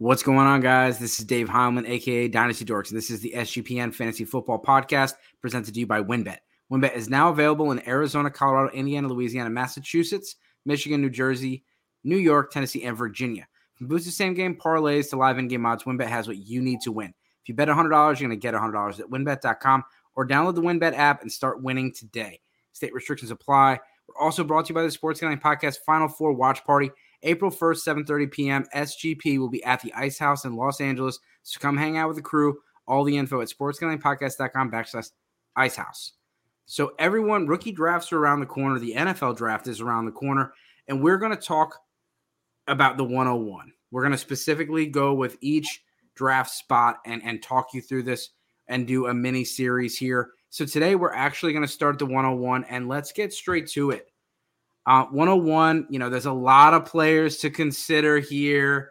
What's going on, guys? This is Dave Heilman, aka Dynasty Dorks, and this is the SGPN Fantasy Football Podcast presented to you by WynnBET. WynnBET is now available in Arizona, Colorado, Indiana, Louisiana, Massachusetts, Michigan, New Jersey, New York, Tennessee, and Virginia. From boosted same game parlays to live in game odds, WynnBET has what you need to win. If you bet $100, you're going to get $100 at wynnbet.com or download the WynnBET app and start winning today. State restrictions apply. We're also brought to you by the Sports Gambling Podcast Final Four Watch Party. April 1st, 7.30 p.m., SGP will be at the Ice House in Los Angeles. So come hang out with the crew. All the info at sportsgamblingpodcast.com backslash Ice House. So everyone, rookie drafts are around the corner. The NFL draft is around the corner. And we're going to talk about the 101. We're going to specifically go with each draft spot and, and talk you through this and do a mini series here. So today we're actually going to start the 101 and let's get straight to it. Uh, 101, you know, there's a lot of players to consider here.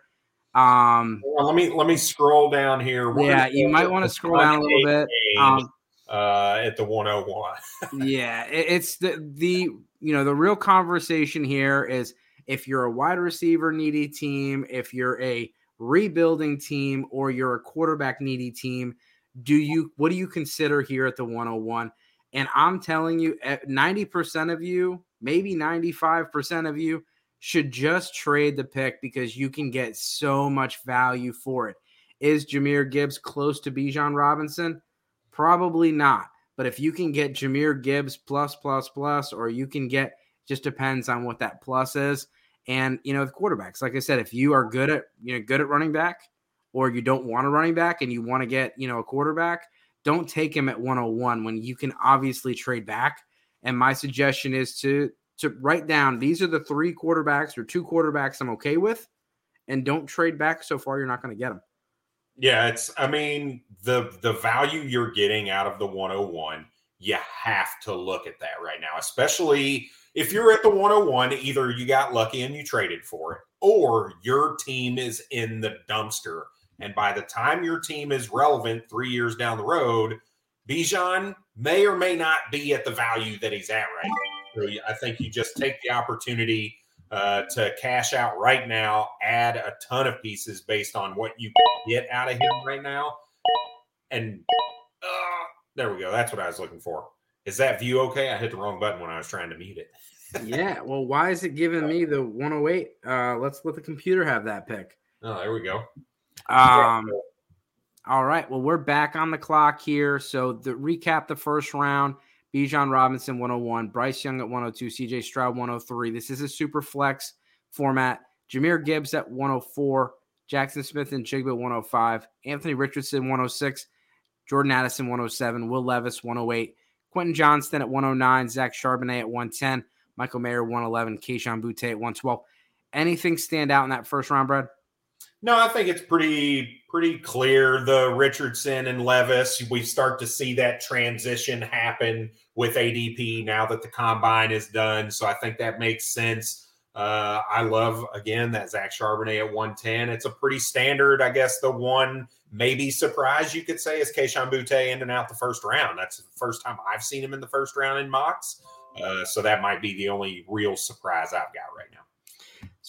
Um, well, let me let me scroll down here. We're yeah, you might want to scroll down a little bit. Um, uh, at the 101. yeah, it, it's the the you know the real conversation here is if you're a wide receiver needy team, if you're a rebuilding team, or you're a quarterback needy team, do you what do you consider here at the 101? And I'm telling you, 90% of you, maybe 95% of you, should just trade the pick because you can get so much value for it. Is Jahmyr Gibbs close to Bijan Robinson? Probably not. But if you can get Jahmyr Gibbs plus, plus, plus, or you can get, just depends on what that plus is. And, you know, the quarterbacks, like I said, if you are good at, you know, good at running back or you don't want a running back and you want to get, you know, a quarterback – don't take him at 101 when you can obviously trade back. And my suggestion is to to write down these are the three quarterbacks or two quarterbacks I'm okay with, and don't trade back. So far, you're not going to get them. Yeah, it's. I mean the the value you're getting out of the 101. You have to look at that right now, especially if you're at the 101. Either you got lucky and you traded for it, or your team is in the dumpster and by the time your team is relevant three years down the road, Bijan may or may not be at the value that he's at right now. So I think you just take the opportunity uh, to cash out right now, add a ton of pieces based on what you can get out of him right now. And uh, there we go. That's what I was looking for. Is that view okay? I hit the wrong button when I was trying to mute it. yeah. Well, why is it giving me the 108? Uh, let's let the computer have that pick. Oh, there we go. Um, all right. Well, we're back on the clock here. So the recap the first round. Bijan Robinson 101, Bryce Young at 102, CJ Stroud 103. This is a super flex format. Jahmyr Gibbs at 104, Jackson Smith-Njigba 105, Anthony Richardson 106, Jordan Addison 107, Will Levis 108, Quentin Johnston at 109, Zach Charbonnet at 110, Michael Mayer 111, Kayshon Boutte at 112. Anything stand out in that first round, Brad? No, I think it's pretty pretty clear. The Richardson and Levis, we start to see that transition happen with ADP now that the combine is done. So I think that makes sense. Uh, I love again that Zach Charbonnet at 110. It's a pretty standard, I guess. The one maybe surprise you could say is Kayshon Boutte in and out the first round. That's the first time I've seen him in the first round in mocks. Uh, so that might be the only real surprise I've got right now.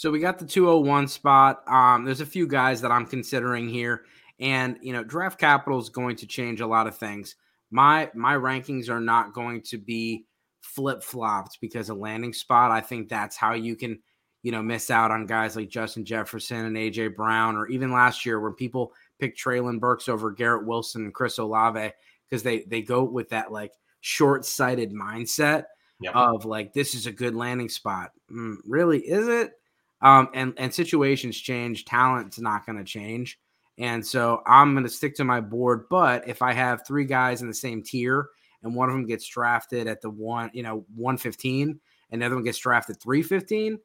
So we got the 201 spot. Um, there's a few guys that I'm considering here, and you know, draft capital is going to change a lot of things. My my rankings are not going to be flip flopped because a landing spot. I think that's how you can, you know, miss out on guys like Justin Jefferson and AJ Brown, or even last year when people picked Treylon Burks over Garrett Wilson and Chris Olave because they they go with that like short sighted mindset yep. of like this is a good landing spot. Mm, really, is it? Um, and and situations change, talent's not going to change, and so I'm going to stick to my board. But if I have three guys in the same tier, and one of them gets drafted at the one, you know, 115, and the other one gets drafted 315,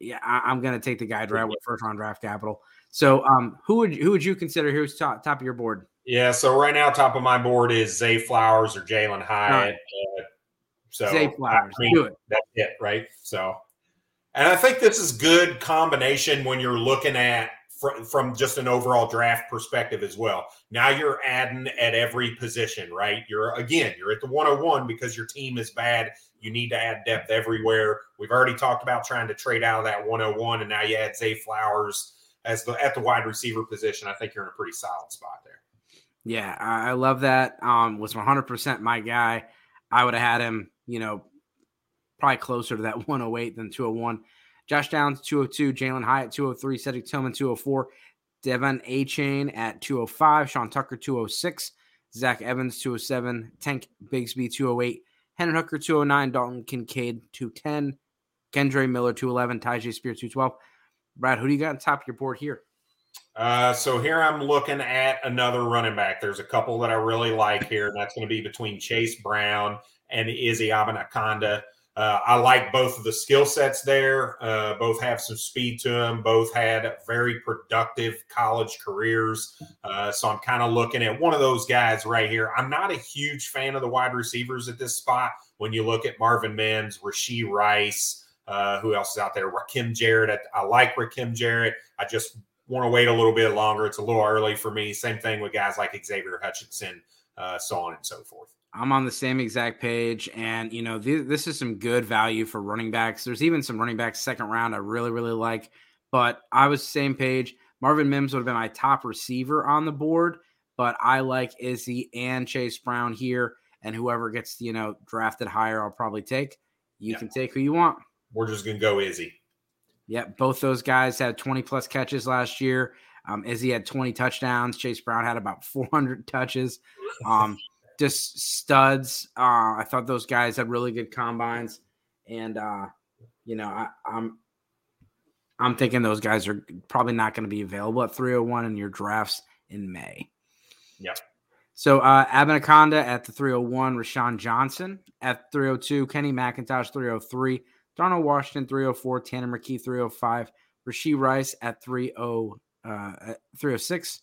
yeah, I, am going to take the guy draft with first round draft capital. So, um, who would who would you consider who's top top of your board? Yeah, so right now, top of my board is Zay Flowers or Jalin Hyatt. Right. Uh, so Zay Flowers, I mean, do it. That's it, right? So and I think this is good combination when you're looking at fr- from just an overall draft perspective as well. Now you're adding at every position, right? You're again, you're at the 101 because your team is bad. You need to add depth everywhere. We've already talked about trying to trade out of that 101, and now you add Zay Flowers as the at the wide receiver position, I think you're in a pretty solid spot there. Yeah, I love that. Um, was 100% my guy. I would have had him, you know, probably closer to that 108 than 201. Josh Downs 202, Jalin Hyatt 203, Cedric Tillman 204, De'Von Achane at 205, Sean Tucker 206, Zach Evans 207, Tank Bigsby 208, Hendon Hooker 209, Dalton Kincaid 210, Kendre Miller 211, Tyjae Spear 212. Brad, who do you got on top of your board here? Uh, so here I'm looking at another running back. There's a couple that I really like here, and that's going to be between Chase Brown and Izzy Abanikanda. Uh, I like both of the skill sets there. Uh, both have some speed to them. Both had very productive college careers. Uh, so I'm kind of looking at one of those guys right here. I'm not a huge fan of the wide receivers at this spot. When you look at Marvin Mims, Rashee Rice, uh, who else is out there? Rakim Jarrett. I, I like Rakim Jarrett. I just want to wait a little bit longer. It's a little early for me. Same thing with guys like Xavier Hutchinson, uh, so on and so forth. I'm on the same exact page, and you know th- this is some good value for running backs. There's even some running backs second round I really really like, but I was same page. Marvin Mims would have been my top receiver on the board, but I like Izzy and Chase Brown here, and whoever gets you know drafted higher, I'll probably take. You yeah. can take who you want. We're just gonna go Izzy. Yeah, both those guys had 20 plus catches last year. Um, Izzy had 20 touchdowns. Chase Brown had about 400 touches. Um, just studs. Uh, I thought those guys had really good combines, and uh, you know, I, I'm I'm thinking those guys are probably not going to be available at 301 in your drafts in May. Yep. So uh at the 301, Roschon Johnson at 302, Kenny McIntosh 303, Darnell Washington 304, Tanner McKee 305, Rashee Rice at 30 uh 306.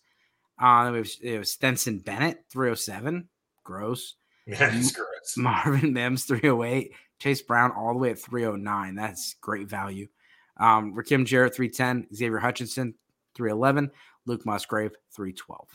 Uh, it was, it was Stetson Bennett 307, gross. That's gross. Marvin Mims 308, Chase Brown all the way at 309. That's great value. Um, Rakim Jarrett 310, Xavier Hutchinson 311, Luke Musgrave 312.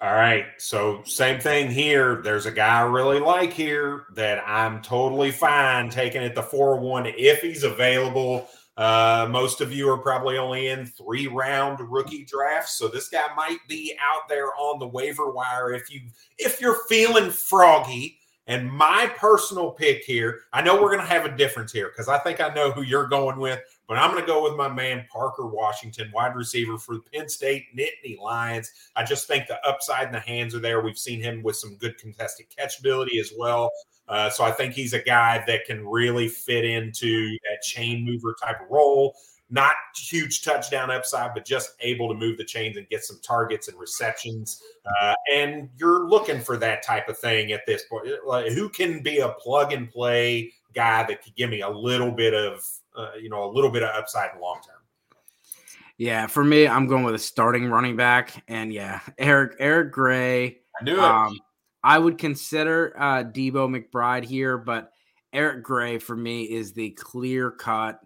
All right. So, same thing here. There's a guy I really like here that I'm totally fine taking at the 401 if he's available. Uh, most of you are probably only in three round rookie drafts, so this guy might be out there on the waiver wire if you if you're feeling froggy. And my personal pick here, I know we're going to have a difference here because I think I know who you're going with, but I'm going to go with my man Parker Washington, wide receiver for the Penn State Nittany Lions. I just think the upside and the hands are there. We've seen him with some good contested catchability as well. Uh, so I think he's a guy that can really fit into that chain mover type of role. Not huge touchdown upside, but just able to move the chains and get some targets and receptions. Uh, and you're looking for that type of thing at this point. Like, who can be a plug and play guy that could give me a little bit of, uh, you know, a little bit of upside in long term? Yeah, for me, I'm going with a starting running back, and yeah, Eric Eric Gray. I knew it. Um, I would consider uh, DeWayne McBride here, but Eric Gray for me is the clear cut.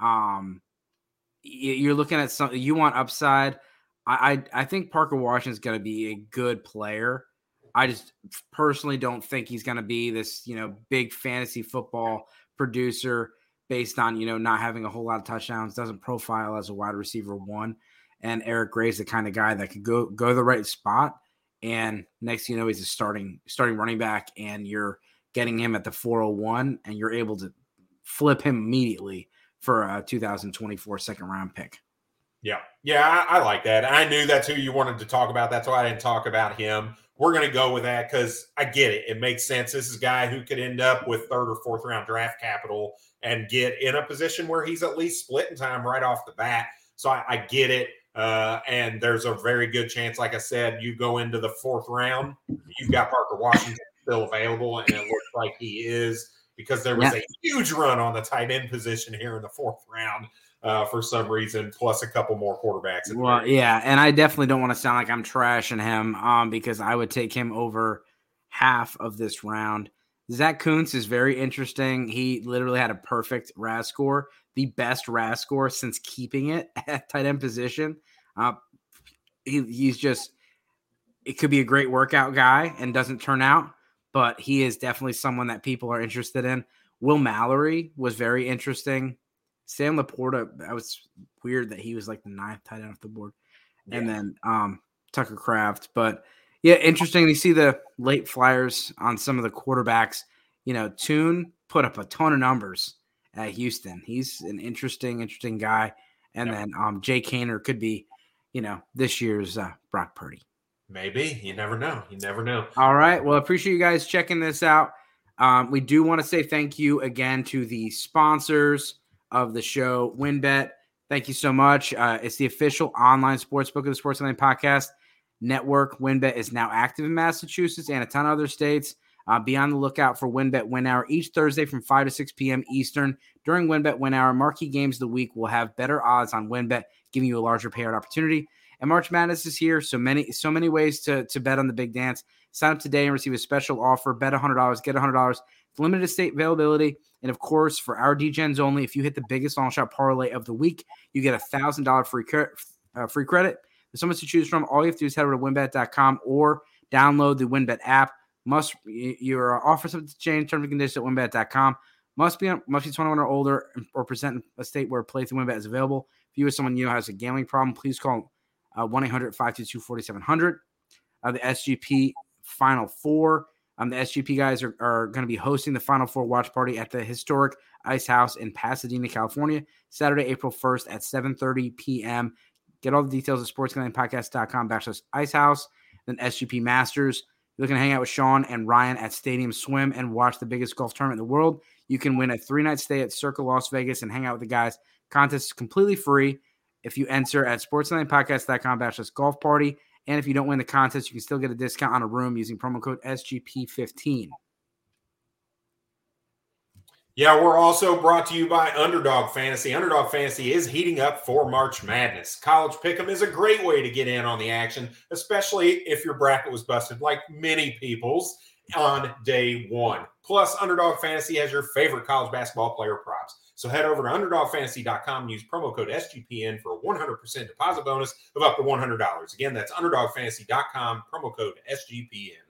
Um, you're looking at something you want upside. I I, I think Parker Washington's going to be a good player. I just personally don't think he's going to be this you know big fantasy football producer based on you know not having a whole lot of touchdowns. Doesn't profile as a wide receiver one. And Eric Gray's the kind of guy that could go go to the right spot and next you know he's a starting starting running back and you're getting him at the 401 and you're able to flip him immediately for a 2024 second round pick yeah yeah I, I like that i knew that's who you wanted to talk about that's why i didn't talk about him we're going to go with that because i get it it makes sense this is a guy who could end up with third or fourth round draft capital and get in a position where he's at least splitting time right off the bat so I, I get it uh, and there's a very good chance, like I said, you go into the fourth round, you've got Parker Washington still available, and it looks like he is because there was yeah. a huge run on the tight end position here in the fourth round. Uh, for some reason, plus a couple more quarterbacks. Well, yeah, and I definitely don't want to sound like I'm trashing him um, because I would take him over half of this round. Zach Kuntz is very interesting. He literally had a perfect RAS score, the best RAS score since keeping it at tight end position. Uh, he, he's just, it could be a great workout guy and doesn't turn out, but he is definitely someone that people are interested in. Will Mallory was very interesting. Sam LaPorta, that was weird that he was like the ninth tight end off the board. Yeah. And then um, Tucker Kraft. But yeah, interesting to see the late flyers on some of the quarterbacks. You know, Tune put up a ton of numbers at Houston. He's an interesting, interesting guy. And yeah. then um, Jake Haener could be, you know, this year's uh, Brock Purdy. Maybe. You never know. You never know. All right. Well, appreciate you guys checking this out. Um, we do want to say thank you again to the sponsors of the show, WynnBET. Thank you so much. Uh, it's the official online sportsbook of the Sports Line Podcast Network. WynnBET is now active in Massachusetts and a ton of other states. Uh, be on the lookout for WynnBET Win Hour each Thursday from 5 to 6 p.m. Eastern. During WynnBET Win Hour, marquee games of the week will have better odds on WynnBET, giving you a larger payout opportunity. And March Madness is here, so many so many ways to, to bet on the big dance. Sign up today and receive a special offer. Bet $100, get $100. Limited state availability. And of course, for our DGens only, if you hit the biggest long shot parlay of the week, you get a $1,000 free, uh, free credit. There's so much to choose from. All you have to do is head over to wynnbet.com or download the WynnBET app. Must Your offer subject to change terms and conditions at wynnbet.com. Must be must be 21 or older or present in a state where play through WynnBET is available. If you or someone you know has a gambling problem, please call uh, 1 800 522 4700. Uh, the SGP Final Four. Um, the SGP guys are, are going to be hosting the Final Four watch party at the historic Ice House in Pasadena, California, Saturday, April 1st at 7.30 p.m. Get all the details at sportsgamblingpodcast.com backslash Ice House. Then SGP Masters. You're looking to hang out with Sean and Ryan at Stadium Swim and watch the biggest golf tournament in the world. You can win a three-night stay at Circa Las Vegas and hang out with the guys. Contest is completely free. If you enter at sportsgamblingpodcast.com backslash golf party, and if you don't win the contest, you can still get a discount on a room using promo code SGP15. Yeah, we're also brought to you by Underdog Fantasy. Underdog Fantasy is heating up for March Madness. College Pick'em is a great way to get in on the action, especially if your bracket was busted, like many people's, on day one. Plus, Underdog Fantasy has your favorite college basketball player props. So head over to underdogfantasy.com and use promo code SGPN for a 100% deposit bonus of up to $100. Again, that's underdogfantasy.com, promo code SGPN.